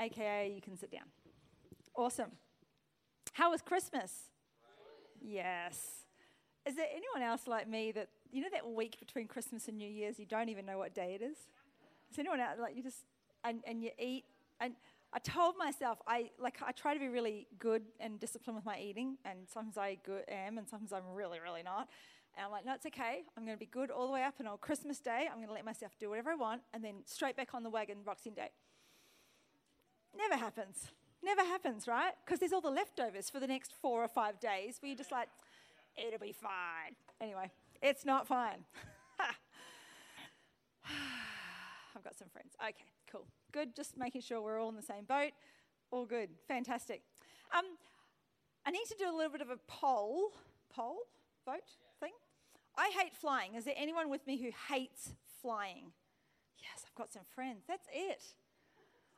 aka you can sit down. Awesome. How was Christmas? Yes. Is there anyone else like me that, you know, that week between Christmas and New Year's, you don't even know what day it is? Is anyone else, like, you just, and, and you eat, and I told myself, I, like, I try to be really good and disciplined with my eating, and sometimes I good, am, and sometimes I'm really, really not. And I'm like, no, it's okay. I'm going to be good all the way up, and on Christmas Day, I'm going to let myself do whatever I want, and then straight back on the wagon Boxing Day. Never happens. Never happens, right? Because there's all the leftovers for the next four or five days where you're just like, it'll be fine. Anyway, it's not fine. I've got some friends. Okay, cool. Good. Just making sure we're all in the same boat. All good. Fantastic. Um, I need to do a little bit of a poll, poll, vote thing. I hate flying. Is there anyone with me who hates flying? Yes, I've got some friends. That's it.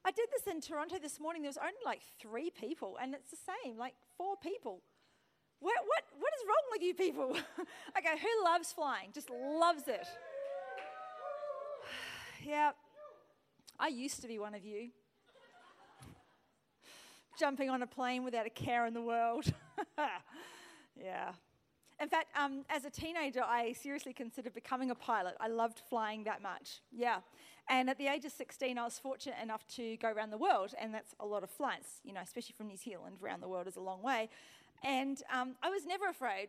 I did this in Toronto this morning. There was only like three people, and it's the same, like four people. What, what, what is wrong with you people? okay, who loves flying? Just loves it. yeah, I used to be one of you. Jumping on a plane without a care in the world. yeah. In fact, um, as a teenager, I seriously considered becoming a pilot. I loved flying that much. Yeah. And at the age of 16, I was fortunate enough to go around the world, and that's a lot of flights, you know, especially from New Zealand. Around the world is a long way. And um, I was never afraid,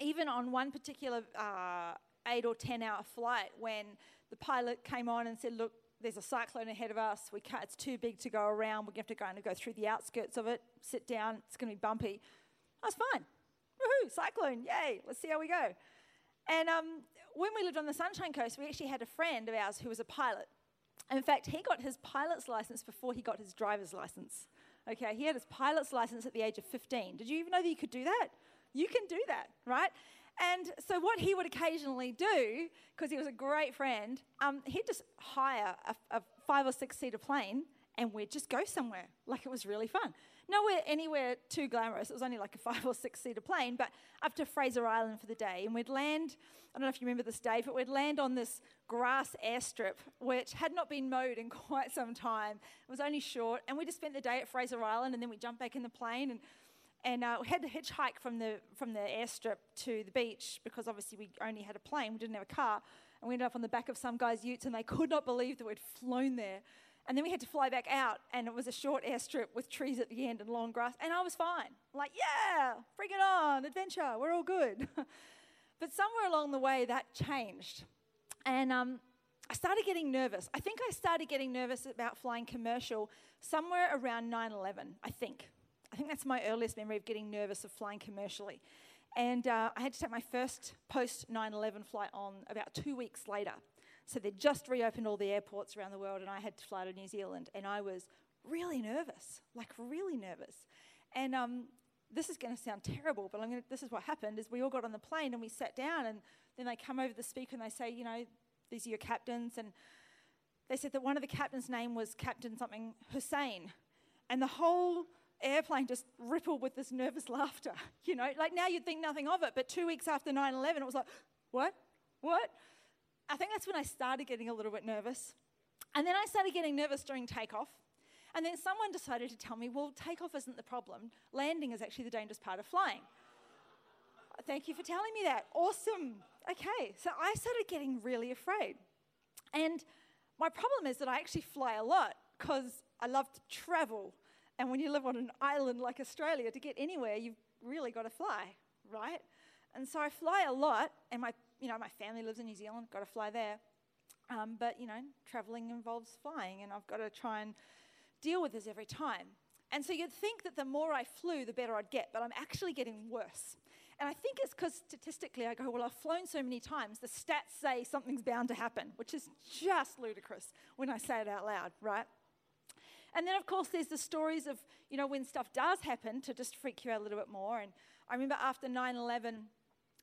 even on one particular uh, eight or 10 hour flight when the pilot came on and said, Look, there's a cyclone ahead of us. We can't, it's too big to go around. We're going to have to kind of go through the outskirts of it, sit down. It's going to be bumpy. I was fine. Woohoo, cyclone, yay, let's see how we go. And um, when we lived on the Sunshine Coast, we actually had a friend of ours who was a pilot. In fact, he got his pilot's license before he got his driver's license. Okay, he had his pilot's license at the age of 15. Did you even know that you could do that? You can do that, right? And so, what he would occasionally do, because he was a great friend, um, he'd just hire a, a five or six seater plane and we'd just go somewhere. Like it was really fun. Nowhere anywhere too glamorous. It was only like a five or six seater plane, but up to Fraser Island for the day. And we'd land, I don't know if you remember this, Dave, but we'd land on this grass airstrip, which had not been mowed in quite some time. It was only short. And we just spent the day at Fraser Island and then we jumped back in the plane and and uh, we had to hitchhike from the from the airstrip to the beach because obviously we only had a plane, we didn't have a car, and we ended up on the back of some guy's utes, and they could not believe that we'd flown there. And then we had to fly back out, and it was a short airstrip with trees at the end and long grass, and I was fine. Like, yeah, bring it on, adventure, we're all good. but somewhere along the way, that changed. And um, I started getting nervous. I think I started getting nervous about flying commercial somewhere around 9 11, I think. I think that's my earliest memory of getting nervous of flying commercially. And uh, I had to take my first post 9 11 flight on about two weeks later. So they'd just reopened all the airports around the world, and I had to fly to New Zealand, and I was really nervous, like really nervous. And um, this is going to sound terrible, but gonna, this is what happened: is we all got on the plane and we sat down, and then they come over the speaker and they say, you know, these are your captains, and they said that one of the captains' name was Captain something Hussein, and the whole airplane just rippled with this nervous laughter. You know, like now you'd think nothing of it, but two weeks after 9 11, it was like, what? What? I think that's when I started getting a little bit nervous. And then I started getting nervous during takeoff. And then someone decided to tell me, well, takeoff isn't the problem. Landing is actually the dangerous part of flying. Thank you for telling me that. Awesome. Okay, so I started getting really afraid. And my problem is that I actually fly a lot because I love to travel. And when you live on an island like Australia, to get anywhere, you've really got to fly, right? And so I fly a lot, and my you know, my family lives in New Zealand, got to fly there. Um, but, you know, traveling involves flying, and I've got to try and deal with this every time. And so you'd think that the more I flew, the better I'd get, but I'm actually getting worse. And I think it's because statistically I go, well, I've flown so many times, the stats say something's bound to happen, which is just ludicrous when I say it out loud, right? And then, of course, there's the stories of, you know, when stuff does happen to just freak you out a little bit more. And I remember after 9 11,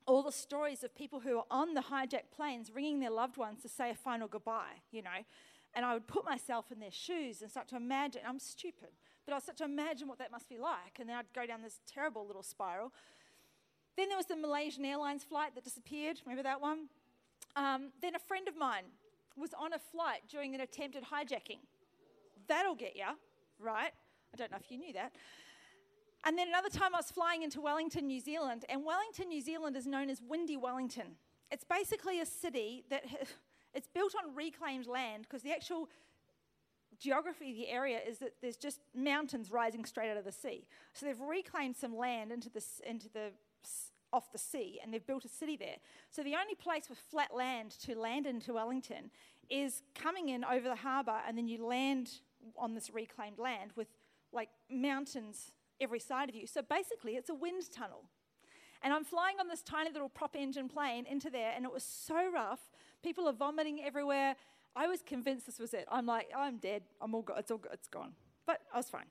all the stories of people who are on the hijacked planes ringing their loved ones to say a final goodbye, you know. And I would put myself in their shoes and start to imagine, I'm stupid, but I would start to imagine what that must be like. And then I'd go down this terrible little spiral. Then there was the Malaysian Airlines flight that disappeared. Remember that one? Um, then a friend of mine was on a flight during an attempted hijacking. That'll get you. right? I don't know if you knew that. And then another time I was flying into Wellington, New Zealand, and Wellington, New Zealand is known as Windy Wellington. It's basically a city that it's built on reclaimed land because the actual geography of the area is that there's just mountains rising straight out of the sea. So they've reclaimed some land into the, into the off the sea and they've built a city there. So the only place with flat land to land into Wellington is coming in over the harbour and then you land on this reclaimed land with like mountains every side of you. So basically, it's a wind tunnel. And I'm flying on this tiny little prop engine plane into there, and it was so rough. People are vomiting everywhere. I was convinced this was it. I'm like, I'm dead. I'm all go- it's all go- it's gone. But I was fine.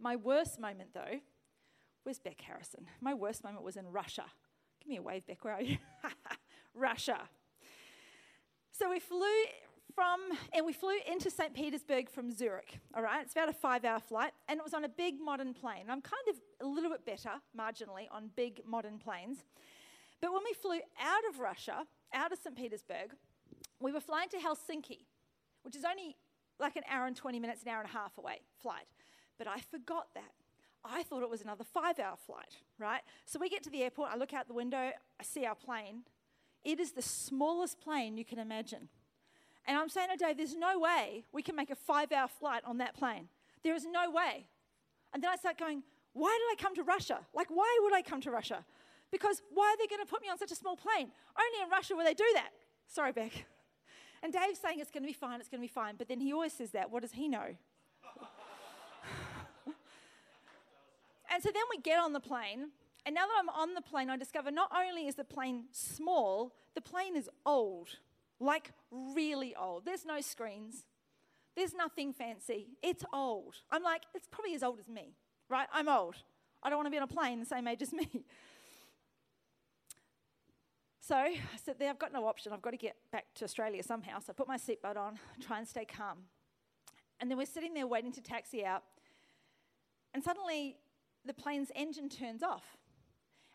My worst moment, though, was Beck Harrison. My worst moment was in Russia. Give me a wave, Beck. Where are you? Russia. So we flew from, and we flew into St. Petersburg from Zurich, all right? It's about a five hour flight, and it was on a big modern plane. I'm kind of a little bit better, marginally, on big modern planes. But when we flew out of Russia, out of St. Petersburg, we were flying to Helsinki, which is only like an hour and 20 minutes, an hour and a half away flight. But I forgot that. I thought it was another five hour flight, right? So we get to the airport, I look out the window, I see our plane. It is the smallest plane you can imagine. And I'm saying to Dave, there's no way we can make a five hour flight on that plane. There is no way. And then I start going, why did I come to Russia? Like, why would I come to Russia? Because why are they going to put me on such a small plane? Only in Russia will they do that. Sorry, Beck. And Dave's saying it's going to be fine, it's going to be fine. But then he always says that. What does he know? and so then we get on the plane. And now that I'm on the plane, I discover not only is the plane small, the plane is old like really old. There's no screens, there's nothing fancy. It's old. I'm like, it's probably as old as me, right? I'm old. I don't want to be on a plane the same age as me. So I said, there, I've got no option. I've got to get back to Australia somehow. So I put my seatbelt on, try and stay calm. And then we're sitting there waiting to taxi out. And suddenly the plane's engine turns off.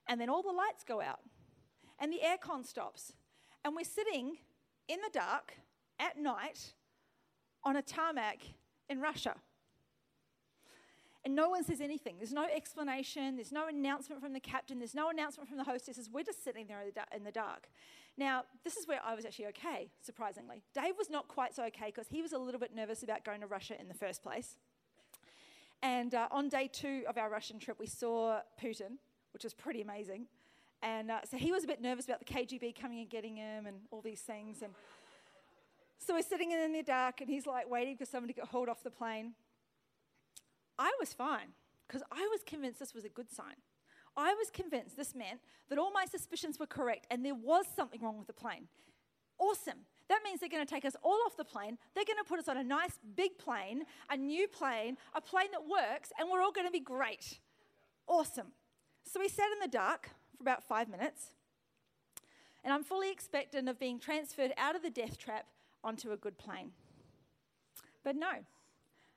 And then all the lights go out. And the aircon stops. And we're sitting in the dark at night on a tarmac in Russia. And no one says anything. There's no explanation. There's no announcement from the captain. There's no announcement from the hostesses. We're just sitting there in the dark. Now, this is where I was actually okay, surprisingly. Dave was not quite so okay because he was a little bit nervous about going to Russia in the first place. And uh, on day two of our Russian trip, we saw Putin, which was pretty amazing. And uh, so he was a bit nervous about the KGB coming and getting him and all these things. And so we're sitting in the dark and he's like waiting for someone to get hauled off the plane. I was fine because I was convinced this was a good sign. I was convinced this meant that all my suspicions were correct and there was something wrong with the plane. Awesome. That means they're going to take us all off the plane. They're going to put us on a nice big plane, a new plane, a plane that works, and we're all going to be great. Awesome. So we sat in the dark for about five minutes. And I'm fully expectant of being transferred out of the death trap onto a good plane. But no,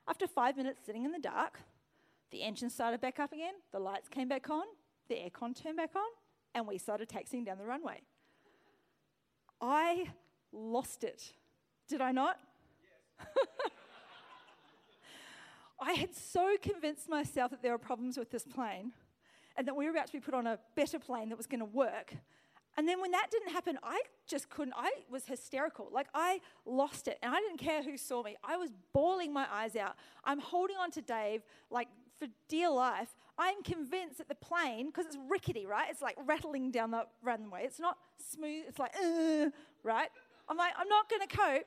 after five minutes sitting in the dark, the engine started back up again, the lights came back on, the aircon turned back on, and we started taxiing down the runway. I lost it. Did I not? Yes. I had so convinced myself that there were problems with this plane and that we were about to be put on a better plane that was going to work. And then when that didn't happen, I just couldn't. I was hysterical. Like I lost it. And I didn't care who saw me. I was bawling my eyes out. I'm holding on to Dave like for dear life. I'm convinced that the plane, because it's rickety, right? It's like rattling down the runway. It's not smooth. It's like, uh, right? I'm like, I'm not going to cope.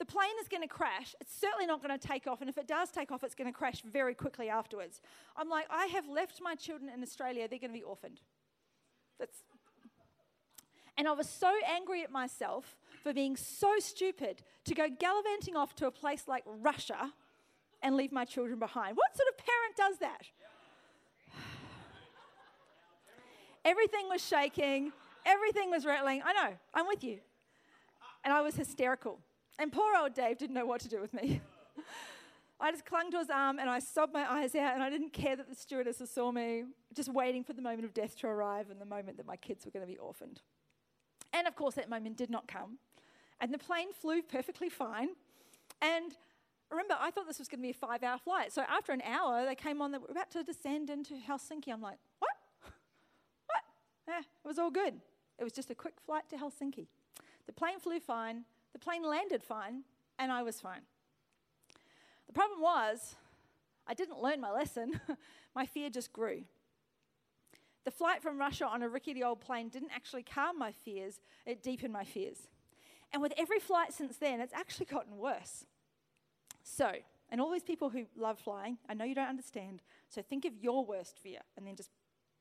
The plane is going to crash. It's certainly not going to take off. And if it does take off, it's going to crash very quickly afterwards. I'm like, I have left my children in Australia. They're going to be orphaned. That's. And I was so angry at myself for being so stupid to go gallivanting off to a place like Russia and leave my children behind. What sort of parent does that? Everything was shaking, everything was rattling. I know, I'm with you. And I was hysterical. And poor old Dave didn't know what to do with me. I just clung to his arm and I sobbed my eyes out, and I didn't care that the stewardesses saw me, just waiting for the moment of death to arrive and the moment that my kids were going to be orphaned. And of course, that moment did not come. And the plane flew perfectly fine. And remember, I thought this was going to be a five hour flight. So after an hour, they came on, they were about to descend into Helsinki. I'm like, what? what? Yeah, it was all good. It was just a quick flight to Helsinki. The plane flew fine, the plane landed fine, and I was fine. The problem was, I didn't learn my lesson. my fear just grew. The flight from Russia on a rickety old plane didn't actually calm my fears, it deepened my fears. And with every flight since then, it's actually gotten worse. So, and all these people who love flying, I know you don't understand, so think of your worst fear and then just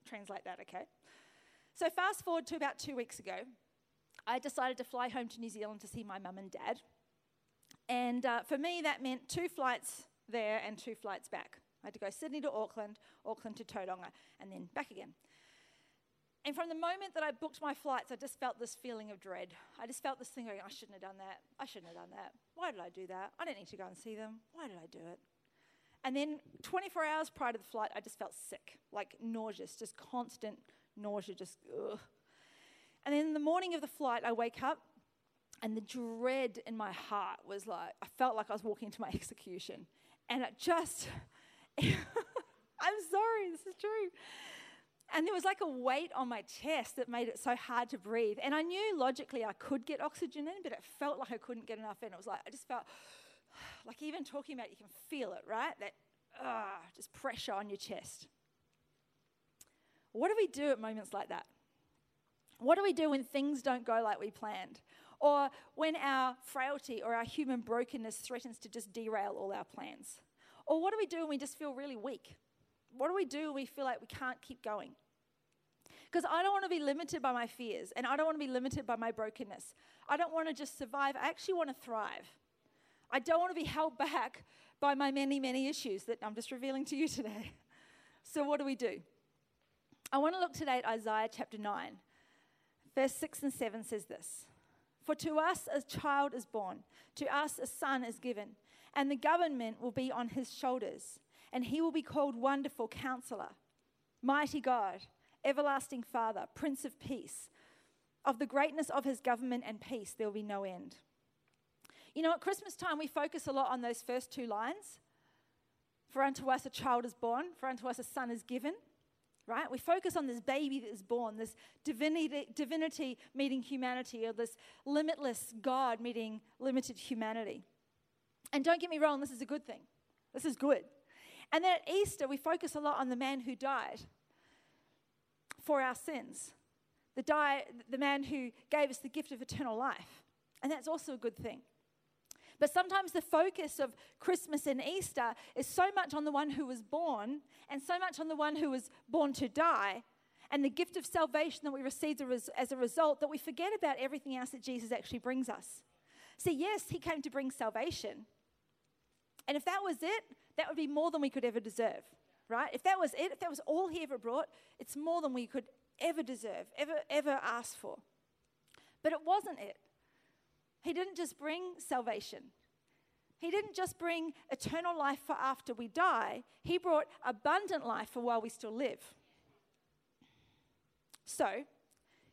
translate that, okay? So, fast forward to about two weeks ago, I decided to fly home to New Zealand to see my mum and dad. And uh, for me, that meant two flights there and two flights back. I had to go Sydney to Auckland, Auckland to Tauranga, and then back again. And from the moment that I booked my flights, I just felt this feeling of dread. I just felt this thing going, I shouldn't have done that. I shouldn't have done that. Why did I do that? I didn't need to go and see them. Why did I do it? And then 24 hours prior to the flight, I just felt sick, like nauseous, just constant nausea, just ugh. And then in the morning of the flight, I wake up and the dread in my heart was like, I felt like I was walking into my execution. And it just, I'm sorry, this is true. And there was like a weight on my chest that made it so hard to breathe. And I knew logically I could get oxygen in, but it felt like I couldn't get enough in. It was like, I just felt like even talking about it, you can feel it, right? That uh, just pressure on your chest. What do we do at moments like that? What do we do when things don't go like we planned? Or when our frailty or our human brokenness threatens to just derail all our plans? Or what do we do when we just feel really weak? What do we do when we feel like we can't keep going? Because I don't want to be limited by my fears and I don't want to be limited by my brokenness. I don't want to just survive, I actually want to thrive. I don't want to be held back by my many, many issues that I'm just revealing to you today. So, what do we do? I want to look today at Isaiah chapter 9. Verse 6 and 7 says this For to us a child is born, to us a son is given, and the government will be on his shoulders and he will be called Wonderful Counselor, Mighty God, Everlasting Father, Prince of Peace. Of the greatness of his government and peace, there will be no end. You know, at Christmas time, we focus a lot on those first two lines. For unto us a child is born, for unto us a son is given, right? We focus on this baby that is born, this divinity, divinity meeting humanity, or this limitless God meeting limited humanity. And don't get me wrong, this is a good thing. This is good. And then at Easter, we focus a lot on the man who died for our sins, the, die, the man who gave us the gift of eternal life. And that's also a good thing. But sometimes the focus of Christmas and Easter is so much on the one who was born and so much on the one who was born to die and the gift of salvation that we received as a result that we forget about everything else that Jesus actually brings us. See, yes, he came to bring salvation. And if that was it, that would be more than we could ever deserve, right? If that was it, if that was all he ever brought, it's more than we could ever deserve, ever, ever ask for. But it wasn't it. He didn't just bring salvation. He didn't just bring eternal life for after we die, He brought abundant life for while we still live. So,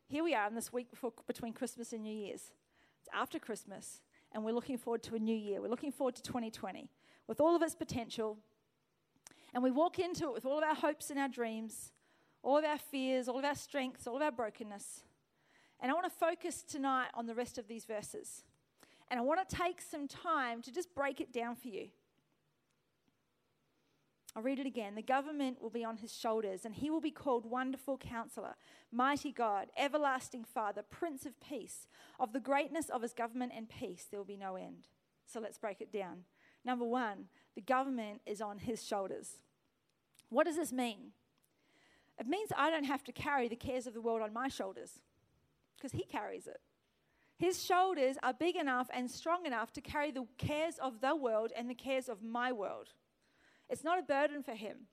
here we are in this week before, between Christmas and New Year's. It's after Christmas, and we're looking forward to a new year. We're looking forward to 2020 with all of its potential. And we walk into it with all of our hopes and our dreams, all of our fears, all of our strengths, all of our brokenness. And I want to focus tonight on the rest of these verses. And I want to take some time to just break it down for you. I'll read it again. The government will be on his shoulders, and he will be called Wonderful Counselor, Mighty God, Everlasting Father, Prince of Peace. Of the greatness of his government and peace, there will be no end. So let's break it down. Number one, the government is on his shoulders. What does this mean? It means I don't have to carry the cares of the world on my shoulders because he carries it. His shoulders are big enough and strong enough to carry the cares of the world and the cares of my world. It's not a burden for him.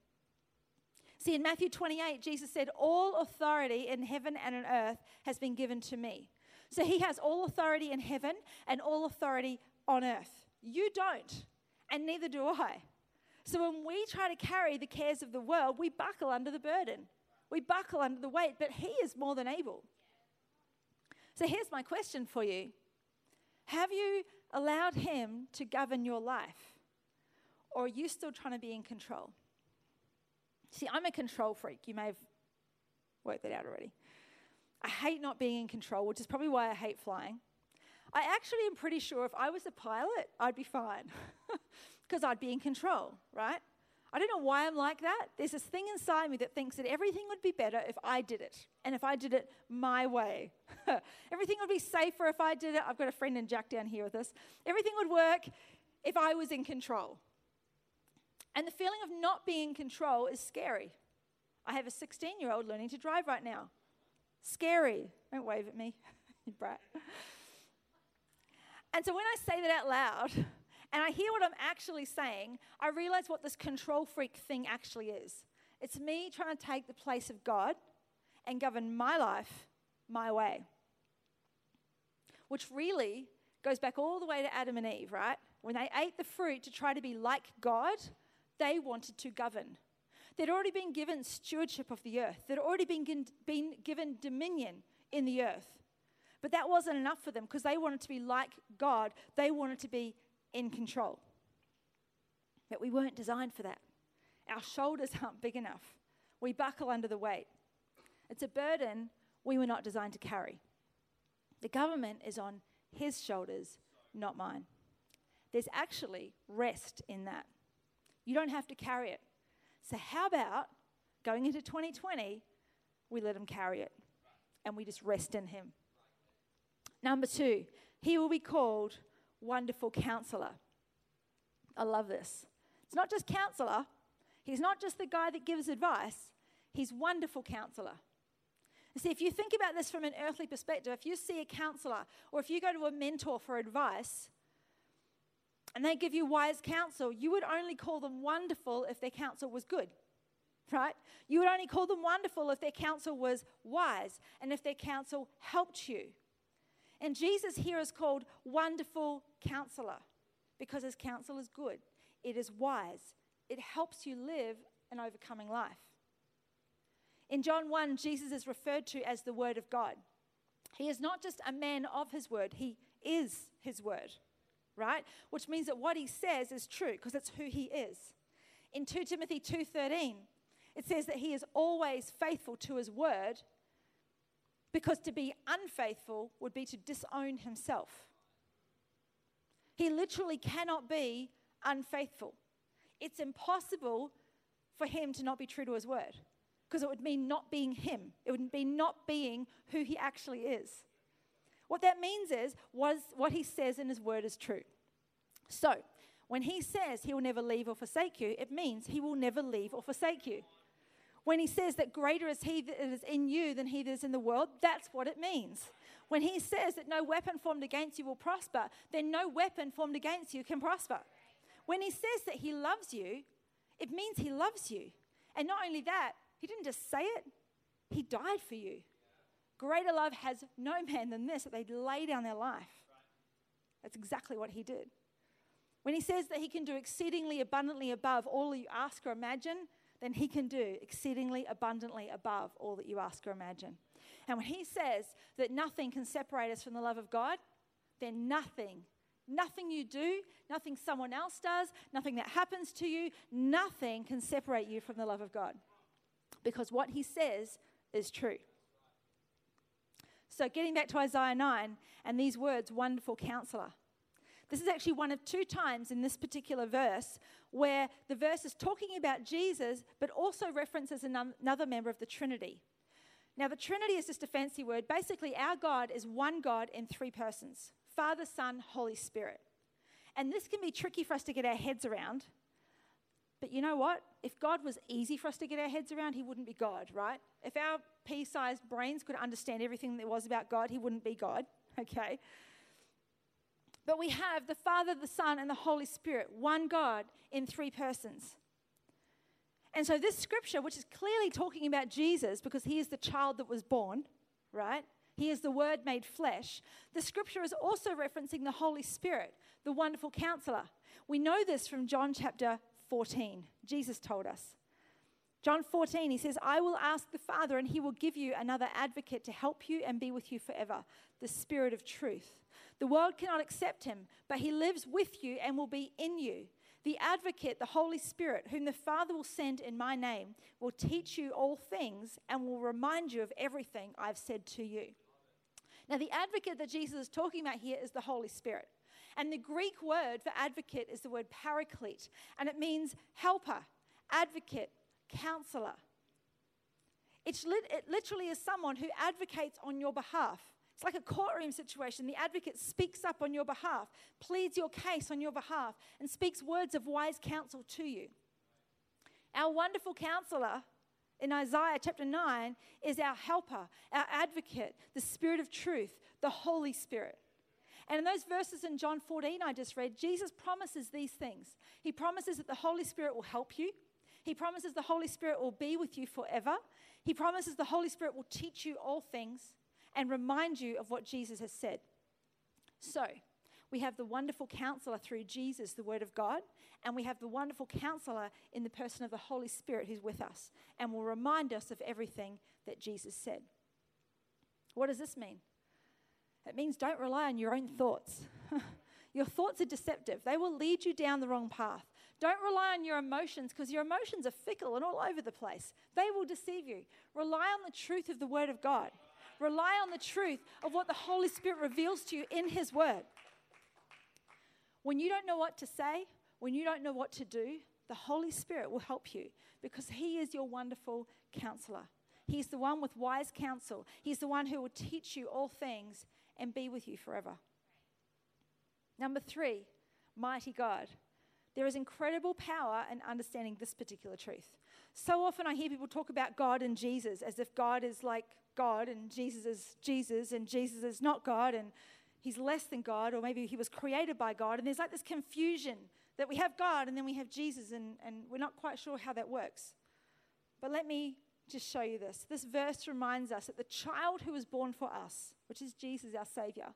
See, in Matthew 28, Jesus said, All authority in heaven and on earth has been given to me. So he has all authority in heaven and all authority on earth. You don't and neither do I. So when we try to carry the cares of the world, we buckle under the burden. We buckle under the weight, but He is more than able. So here's my question for you Have you allowed Him to govern your life? Or are you still trying to be in control? See, I'm a control freak. You may have worked that out already. I hate not being in control, which is probably why I hate flying. I actually am pretty sure if I was a pilot, I'd be fine because I'd be in control, right? I don't know why I'm like that. There's this thing inside me that thinks that everything would be better if I did it and if I did it my way. everything would be safer if I did it. I've got a friend in Jack down here with us. Everything would work if I was in control. And the feeling of not being in control is scary. I have a 16 year old learning to drive right now. Scary. Don't wave at me, you brat. And so when I say that out loud and I hear what I'm actually saying, I realize what this control freak thing actually is. It's me trying to take the place of God and govern my life my way. Which really goes back all the way to Adam and Eve, right? When they ate the fruit to try to be like God, they wanted to govern. They'd already been given stewardship of the earth, they'd already been, been given dominion in the earth. But that wasn't enough for them because they wanted to be like God, they wanted to be in control. But we weren't designed for that. Our shoulders aren't big enough. We buckle under the weight. It's a burden we were not designed to carry. The government is on his shoulders, not mine. There's actually rest in that. You don't have to carry it. So, how about going into 2020, we let him carry it and we just rest in him? Number two, he will be called Wonderful Counselor. I love this. It's not just counselor, he's not just the guy that gives advice, he's Wonderful Counselor. see, if you think about this from an earthly perspective, if you see a counselor or if you go to a mentor for advice, and they give you wise counsel, you would only call them wonderful if their counsel was good, right? You would only call them wonderful if their counsel was wise and if their counsel helped you. And Jesus here is called Wonderful Counselor because his counsel is good, it is wise, it helps you live an overcoming life. In John 1, Jesus is referred to as the Word of God. He is not just a man of his word, he is his word right? Which means that what he says is true because it's who he is. In 2 Timothy 2:13, it says that he is always faithful to his word because to be unfaithful would be to disown himself. He literally cannot be unfaithful. It's impossible for him to not be true to his word because it would mean not being him. It would be not being who he actually is. What that means is what he says in his word is true. So, when he says he will never leave or forsake you, it means he will never leave or forsake you. When he says that greater is he that is in you than he that is in the world, that's what it means. When he says that no weapon formed against you will prosper, then no weapon formed against you can prosper. When he says that he loves you, it means he loves you. And not only that, he didn't just say it, he died for you. Greater love has no man than this, that they lay down their life. That's exactly what he did. When he says that he can do exceedingly abundantly above all you ask or imagine, then he can do exceedingly abundantly above all that you ask or imagine. And when he says that nothing can separate us from the love of God, then nothing, nothing you do, nothing someone else does, nothing that happens to you, nothing can separate you from the love of God. Because what he says is true. So, getting back to Isaiah 9 and these words, wonderful counselor. This is actually one of two times in this particular verse where the verse is talking about Jesus, but also references another member of the Trinity. Now, the Trinity is just a fancy word. Basically, our God is one God in three persons Father, Son, Holy Spirit. And this can be tricky for us to get our heads around. But you know what? If God was easy for us to get our heads around, He wouldn't be God, right? If our pea sized brains could understand everything there was about God, He wouldn't be God, okay? But we have the Father, the Son, and the Holy Spirit, one God in three persons. And so, this scripture, which is clearly talking about Jesus because he is the child that was born, right? He is the Word made flesh. The scripture is also referencing the Holy Spirit, the wonderful counselor. We know this from John chapter 14. Jesus told us. John 14, he says, I will ask the Father, and he will give you another advocate to help you and be with you forever, the Spirit of truth. The world cannot accept him, but he lives with you and will be in you. The advocate, the Holy Spirit, whom the Father will send in my name, will teach you all things and will remind you of everything I've said to you. Now, the advocate that Jesus is talking about here is the Holy Spirit. And the Greek word for advocate is the word paraclete, and it means helper, advocate, counselor. It's lit- it literally is someone who advocates on your behalf. It's like a courtroom situation. The advocate speaks up on your behalf, pleads your case on your behalf, and speaks words of wise counsel to you. Our wonderful counselor in Isaiah chapter 9 is our helper, our advocate, the Spirit of truth, the Holy Spirit. And in those verses in John 14 I just read, Jesus promises these things. He promises that the Holy Spirit will help you. He promises the Holy Spirit will be with you forever. He promises the Holy Spirit will teach you all things and remind you of what Jesus has said. So, we have the wonderful counselor through Jesus, the Word of God, and we have the wonderful counselor in the person of the Holy Spirit who's with us and will remind us of everything that Jesus said. What does this mean? It means don't rely on your own thoughts. your thoughts are deceptive, they will lead you down the wrong path. Don't rely on your emotions because your emotions are fickle and all over the place. They will deceive you. Rely on the truth of the Word of God. Rely on the truth of what the Holy Spirit reveals to you in His Word. When you don't know what to say, when you don't know what to do, the Holy Spirit will help you because He is your wonderful counselor. He's the one with wise counsel. He's the one who will teach you all things and be with you forever. Number three, mighty God. There is incredible power in understanding this particular truth. So often I hear people talk about God and Jesus as if God is like God and Jesus is Jesus and Jesus is not God and he's less than God or maybe he was created by God. And there's like this confusion that we have God and then we have Jesus and, and we're not quite sure how that works. But let me just show you this. This verse reminds us that the child who was born for us, which is Jesus, our Savior,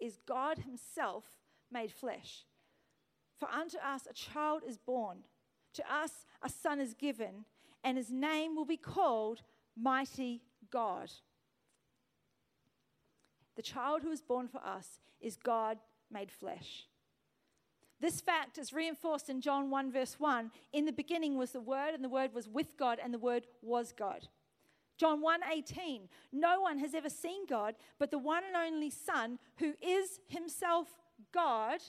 is God Himself made flesh. For unto us a child is born, to us a son is given, and his name will be called Mighty God. The child who is born for us is God made flesh. This fact is reinforced in John 1, verse 1. In the beginning was the Word, and the Word was with God, and the Word was God. John 1 18. No one has ever seen God, but the one and only Son, who is himself God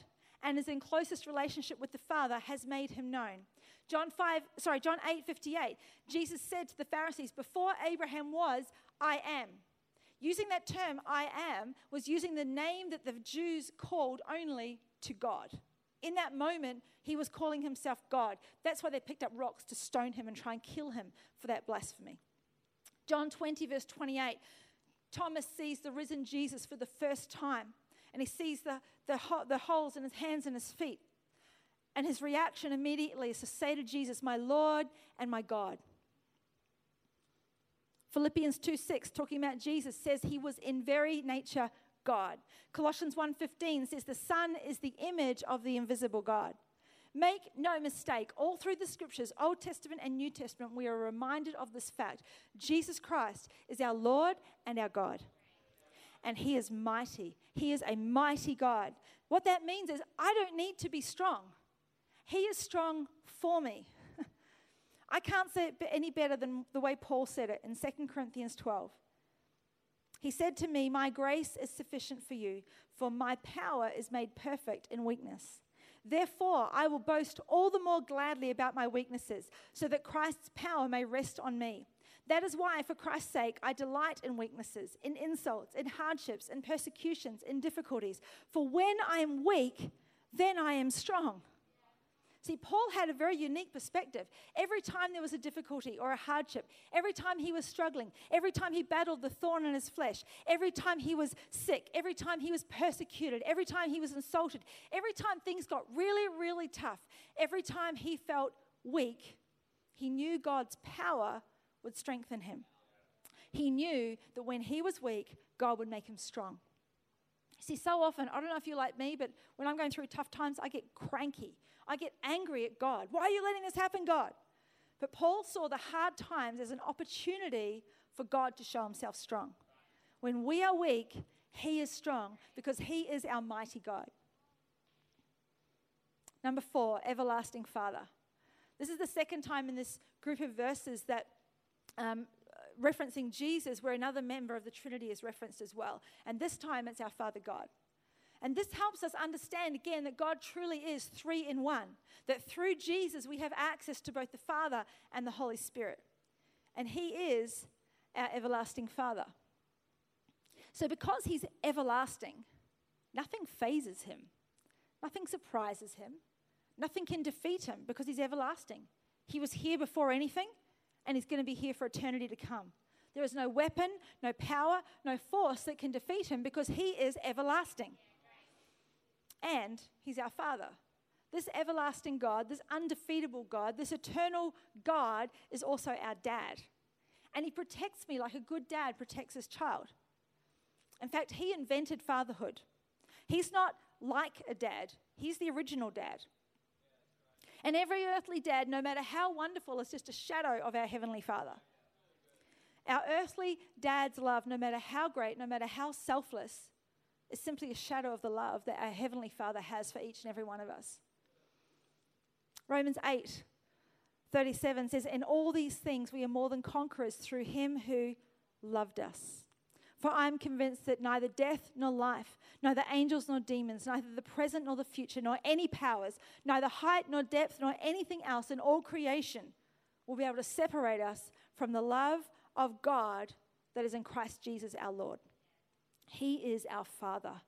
and is in closest relationship with the Father, has made him known. John 5, sorry, John 8 58. Jesus said to the Pharisees, Before Abraham was, I am. Using that term, I am, was using the name that the Jews called only to God. In that moment, he was calling himself God. That's why they picked up rocks to stone him and try and kill him for that blasphemy. John 20, verse 28, Thomas sees the risen Jesus for the first time, and he sees the, the, the holes in his hands and his feet. And his reaction immediately is to say to Jesus, My Lord and my God. Philippians 2 6, talking about Jesus, says he was in very nature God. Colossians 1:15 says the Son is the image of the invisible God. Make no mistake, all through the scriptures, Old Testament and New Testament, we are reminded of this fact. Jesus Christ is our Lord and our God. And He is mighty. He is a mighty God. What that means is, I don't need to be strong. He is strong for me. I can't say it any better than the way Paul said it in 2 Corinthians 12. He said to me, My grace is sufficient for you, for my power is made perfect in weakness. Therefore, I will boast all the more gladly about my weaknesses, so that Christ's power may rest on me. That is why, for Christ's sake, I delight in weaknesses, in insults, in hardships, in persecutions, in difficulties. For when I am weak, then I am strong. See, Paul had a very unique perspective. Every time there was a difficulty or a hardship, every time he was struggling, every time he battled the thorn in his flesh, every time he was sick, every time he was persecuted, every time he was insulted, every time things got really, really tough, every time he felt weak, he knew God's power would strengthen him. He knew that when he was weak, God would make him strong. See, so often, I don't know if you're like me, but when I'm going through tough times, I get cranky. I get angry at God. Why are you letting this happen, God? But Paul saw the hard times as an opportunity for God to show himself strong. When we are weak, he is strong because he is our mighty God. Number four, everlasting Father. This is the second time in this group of verses that um, referencing Jesus, where another member of the Trinity is referenced as well. And this time it's our Father God. And this helps us understand again that God truly is three in one, that through Jesus we have access to both the Father and the Holy Spirit. And He is our everlasting Father. So, because He's everlasting, nothing fazes Him, nothing surprises Him, nothing can defeat Him because He's everlasting. He was here before anything, and He's going to be here for eternity to come. There is no weapon, no power, no force that can defeat Him because He is everlasting and He's our Father. This everlasting God, this undefeatable God, this eternal God is also our dad. And He protects me like a good dad protects his child. In fact, He invented fatherhood. He's not like a dad, He's the original dad. And every earthly dad, no matter how wonderful, is just a shadow of our Heavenly Father. Our earthly dad's love, no matter how great, no matter how selfless, is simply a shadow of the love that our Heavenly Father has for each and every one of us. Romans 8 37 says, In all these things we are more than conquerors through Him who loved us. For I am convinced that neither death nor life, neither angels nor demons, neither the present nor the future, nor any powers, neither height nor depth, nor anything else in all creation will be able to separate us from the love of God that is in Christ Jesus our Lord. He is our Father,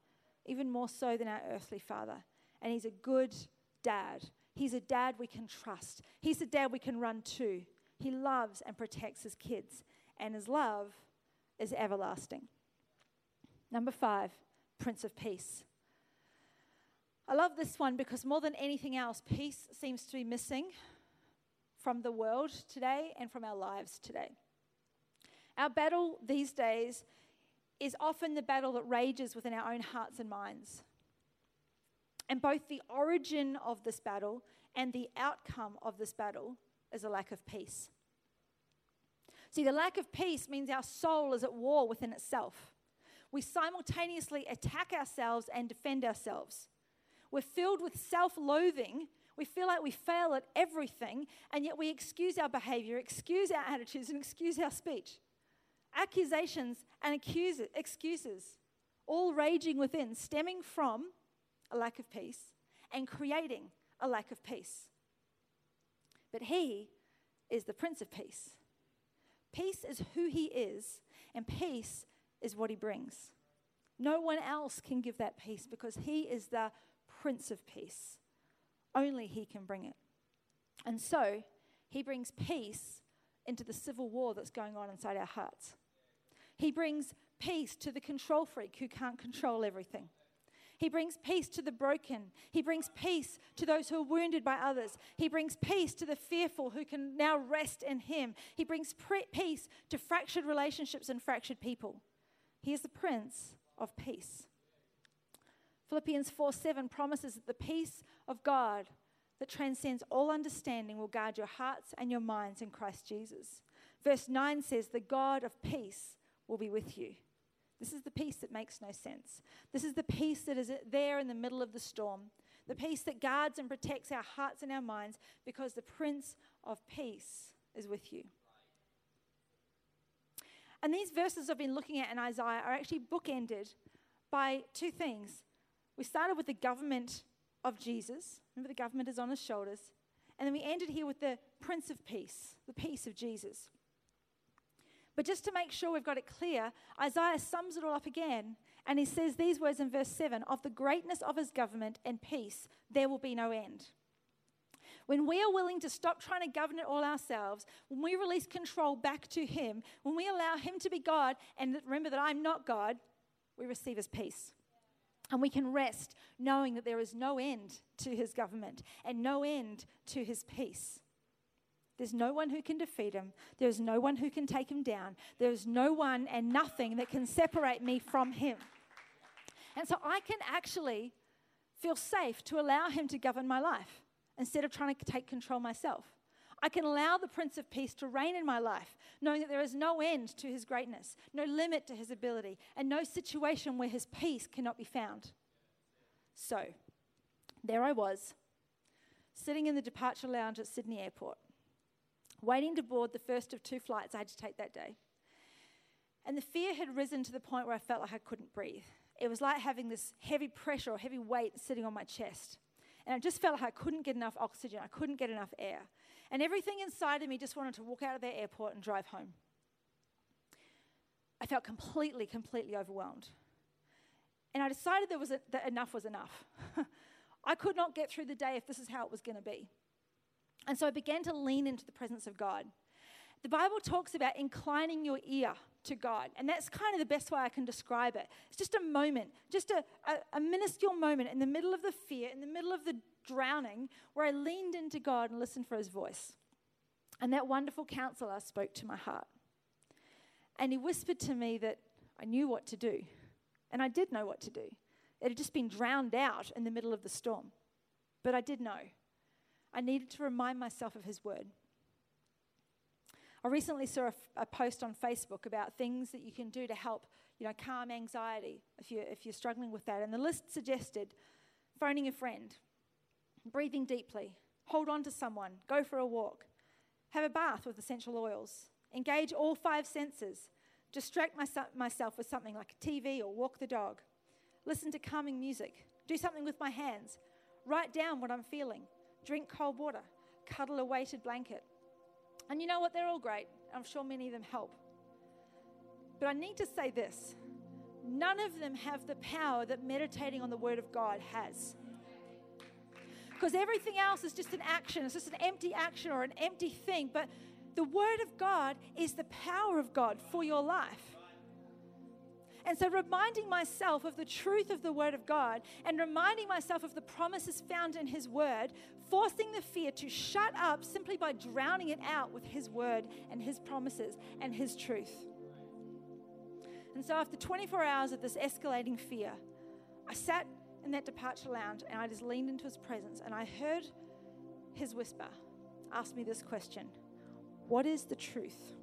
even more so than our earthly father. And He's a good dad. He's a dad we can trust. He's a dad we can run to. He loves and protects his kids, and his love is everlasting. Number five, Prince of Peace. I love this one because more than anything else, peace seems to be missing from the world today and from our lives today. Our battle these days is often the battle that rages within our own hearts and minds. And both the origin of this battle and the outcome of this battle is a lack of peace. See, the lack of peace means our soul is at war within itself. We simultaneously attack ourselves and defend ourselves. We're filled with self loathing. We feel like we fail at everything, and yet we excuse our behavior, excuse our attitudes, and excuse our speech accusations and excuses, all raging within, stemming from a lack of peace and creating a lack of peace. But He is the Prince of Peace. Peace is who He is, and peace is what He brings. No one else can give that peace because He is the Prince of Peace. Only He can bring it. And so, He brings peace into the civil war that's going on inside our hearts. He brings peace to the control freak who can't control everything. He brings peace to the broken. He brings peace to those who are wounded by others. He brings peace to the fearful who can now rest in Him. He brings pre- peace to fractured relationships and fractured people. He is the Prince of Peace. Philippians 4 7 promises that the peace of God that transcends all understanding will guard your hearts and your minds in Christ Jesus. Verse 9 says, The God of peace will be with you. This is the peace that makes no sense. This is the peace that is there in the middle of the storm, the peace that guards and protects our hearts and our minds because the Prince of Peace is with you. And these verses I've been looking at in Isaiah are actually bookended by two things. We started with the government of Jesus. Remember, the government is on his shoulders. And then we ended here with the Prince of Peace, the peace of Jesus. But just to make sure we've got it clear, Isaiah sums it all up again. And he says these words in verse 7 Of the greatness of his government and peace, there will be no end. When we are willing to stop trying to govern it all ourselves, when we release control back to Him, when we allow Him to be God, and remember that I'm not God, we receive His peace. And we can rest knowing that there is no end to His government and no end to His peace. There's no one who can defeat him. There's no one who can take him down. There's no one and nothing that can separate me from him. And so I can actually feel safe to allow him to govern my life instead of trying to take control myself. I can allow the Prince of Peace to reign in my life, knowing that there is no end to his greatness, no limit to his ability, and no situation where his peace cannot be found. So, there I was, sitting in the departure lounge at Sydney Airport, waiting to board the first of two flights I had to take that day. And the fear had risen to the point where I felt like I couldn't breathe. It was like having this heavy pressure or heavy weight sitting on my chest. And I just felt like I couldn't get enough oxygen, I couldn't get enough air. And everything inside of me just wanted to walk out of the airport and drive home. I felt completely, completely overwhelmed. And I decided there was a, that enough was enough. I could not get through the day if this is how it was going to be. And so I began to lean into the presence of God. The Bible talks about inclining your ear to God, and that's kind of the best way I can describe it. It's just a moment, just a, a, a minuscule moment in the middle of the fear, in the middle of the drowning, where I leaned into God and listened for his voice. And that wonderful counselor spoke to my heart. And he whispered to me that I knew what to do. And I did know what to do. It had just been drowned out in the middle of the storm. But I did know. I needed to remind myself of his word. I recently saw a, a, post on Facebook about things that you can do to help, you know, calm anxiety if you're, if you're struggling with that. And the list suggested phoning a friend, breathing deeply, hold on to someone, go for a walk, have a bath with essential oils, engage all five senses, distract myself with something like a TV or walk the dog, listen to calming music, do something with my hands, write down what I'm feeling, drink cold water, cuddle a weighted blanket. And you know what? They're all great. I'm sure many of them help. But I need to say this none of them have the power that meditating on the Word of God has. Because everything else is just an action, it's just an empty action or an empty thing. But the Word of God is the power of God for your life. And so, reminding myself of the truth of the Word of God and reminding myself of the promises found in His Word, forcing the fear to shut up simply by drowning it out with His Word and His promises and His truth. And so, after 24 hours of this escalating fear, I sat in that departure lounge and I just leaned into His presence and I heard His whisper ask me this question What is the truth?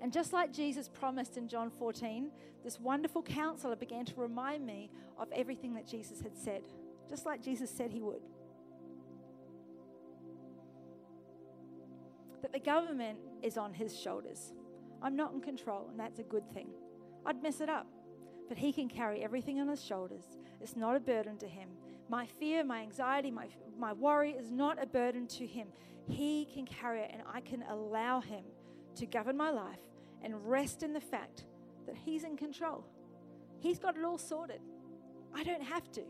And just like Jesus promised in John 14, this wonderful counselor began to remind me of everything that Jesus had said, just like Jesus said he would. That the government is on his shoulders. I'm not in control, and that's a good thing. I'd mess it up, but he can carry everything on his shoulders. It's not a burden to him. My fear, my anxiety, my, my worry is not a burden to him. He can carry it, and I can allow him to govern my life and rest in the fact that He's in control. He's got it all sorted. I don't have to.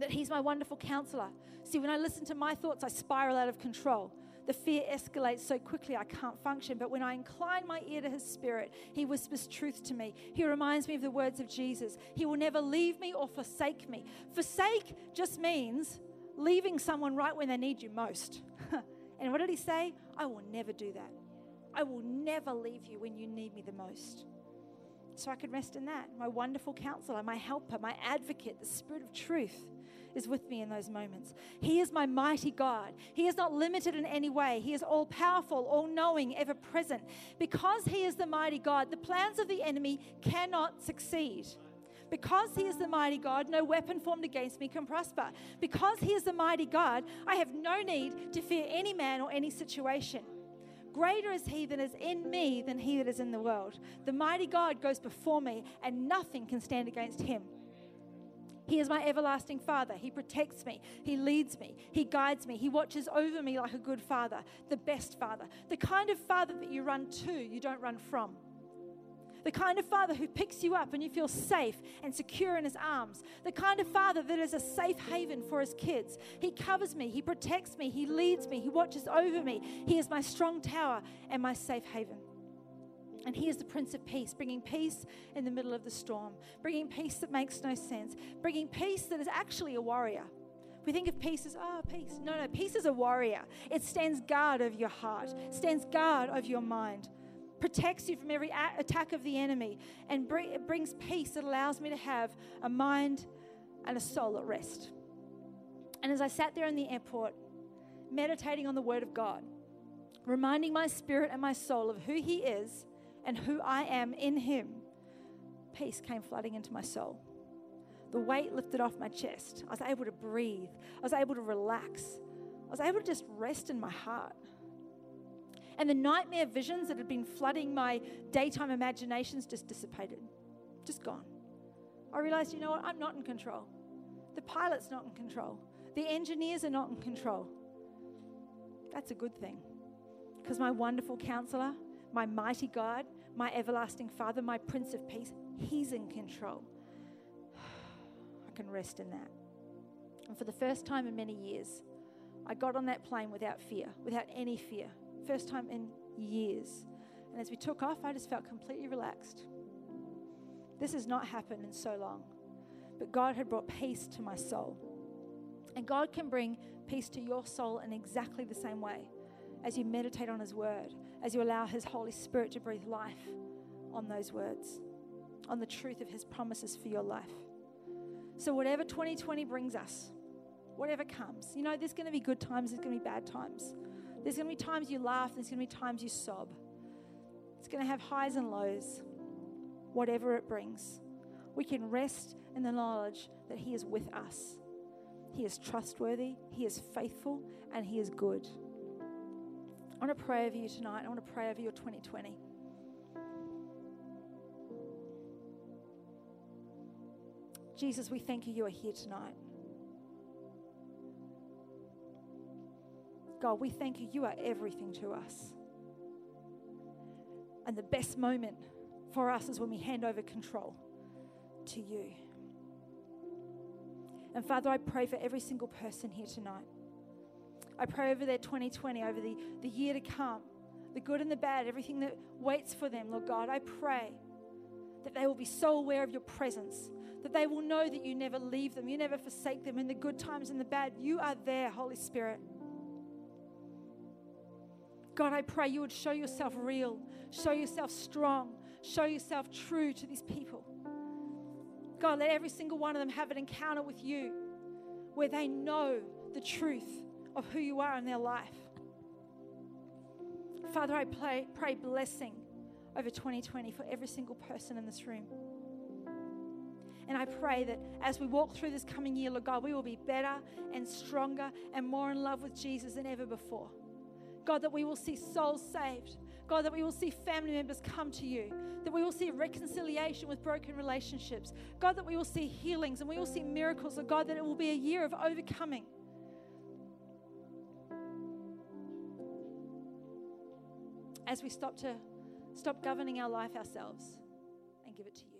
That He's my wonderful counselor. See, when I listen to my thoughts, I spiral out of control. The fear escalates so quickly I can't function. But when I incline my ear to His Spirit, He whispers truth to me. He reminds me of the words of Jesus. He will never leave me or forsake me. Forsake just means leaving someone right when they need you most. and what did He say? I will never do that. I will never leave you when you need me the most. So I could rest in that. My wonderful counselor, my helper, my advocate, the Spirit of truth is with me in those moments. He is my mighty God. He is not limited in any way. He is all powerful, all knowing, ever present. Because He is the mighty God, the plans of the enemy cannot succeed. Because He is the mighty God, no weapon formed against me can prosper. Because He is the mighty God, I have no need to fear any man or any situation. Greater is he that is in me than he that is in the world. The mighty God goes before me, and nothing can stand against him. He is my everlasting Father. He protects me. He leads me. He guides me. He watches over me like a good father, the best father, the kind of father that you run to, you don't run from the kind of father who picks you up and you feel safe and secure in his arms, the kind of father that is a safe haven for his kids. He covers me, he protects me, he leads me, he watches over me. He is my strong tower and my safe haven. And he is the Prince of Peace, bringing peace in the middle of the storm, bringing peace that makes no sense, bringing peace that is actually a warrior. We think of peace as, oh, peace. No, no, peace is a warrior. It stands guard over your heart, stands guard over your mind protects you from every attack of the enemy, and bring, brings peace that allows me to have a mind and a soul at rest. And as I sat there in the airport, meditating on the Word of God, reminding my spirit and my soul of who He is and who I am in Him, peace came flooding into my soul. the weight lifted off my chest. I was able to breathe. I was able to relax. I was able to just rest in my heart. And the nightmare visions that had been flooding my daytime imaginations just dissipated, just gone. I realized, you know what? I'm not in control. The pilot's not in control. The engineers are not in control. That's a good thing. Because my wonderful counselor, my mighty God, my everlasting Father, my Prince of Peace, He's in control. I can rest in that. And for the first time in many years, I got on that plane without fear, without any fear. First time in years. And as we took off, I just felt completely relaxed. This has not happened in so long. But God had brought peace to my soul. And God can bring peace to your soul in exactly the same way as you meditate on His Word, as you allow His Holy Spirit to breathe life on those words, on the truth of His promises for your life. So, whatever 2020 brings us, whatever comes, you know, there's going to be good times, there's going to be bad times. There's going to be times you laugh, there's going to be times you sob. It's going to have highs and lows, whatever it brings. We can rest in the knowledge that He is with us. He is trustworthy, He is faithful, and He is good. I want to pray over you tonight. I want to pray over your 2020. Jesus, we thank you you are here tonight. God, we thank you you are everything to us. And the best moment for us is when we hand over control to you. And Father, I pray for every single person here tonight. I pray over their 2020, over the, the year to come, the good and the bad, everything that waits for them, Lord God. I pray that they will be so aware of your presence, that they will know that you never leave them, you never forsake them in the good times and the bad. You are there, Holy Spirit. God, I pray you would show yourself real, show yourself strong, show yourself true to these people. God, let every single one of them have an encounter with you where they know the truth of who you are in their life. Father, I pray, pray blessing over 2020 for every single person in this room. And I pray that as we walk through this coming year, Lord God, we will be better and stronger and more in love with Jesus than ever before. God, that we will see souls saved. God, that we will see family members come to you, that we will see reconciliation with broken relationships. God, that we will see healings and we will see miracles. Lord God, that it will be a year of overcoming. as we stop to stop governing our life ourselves and give it to you.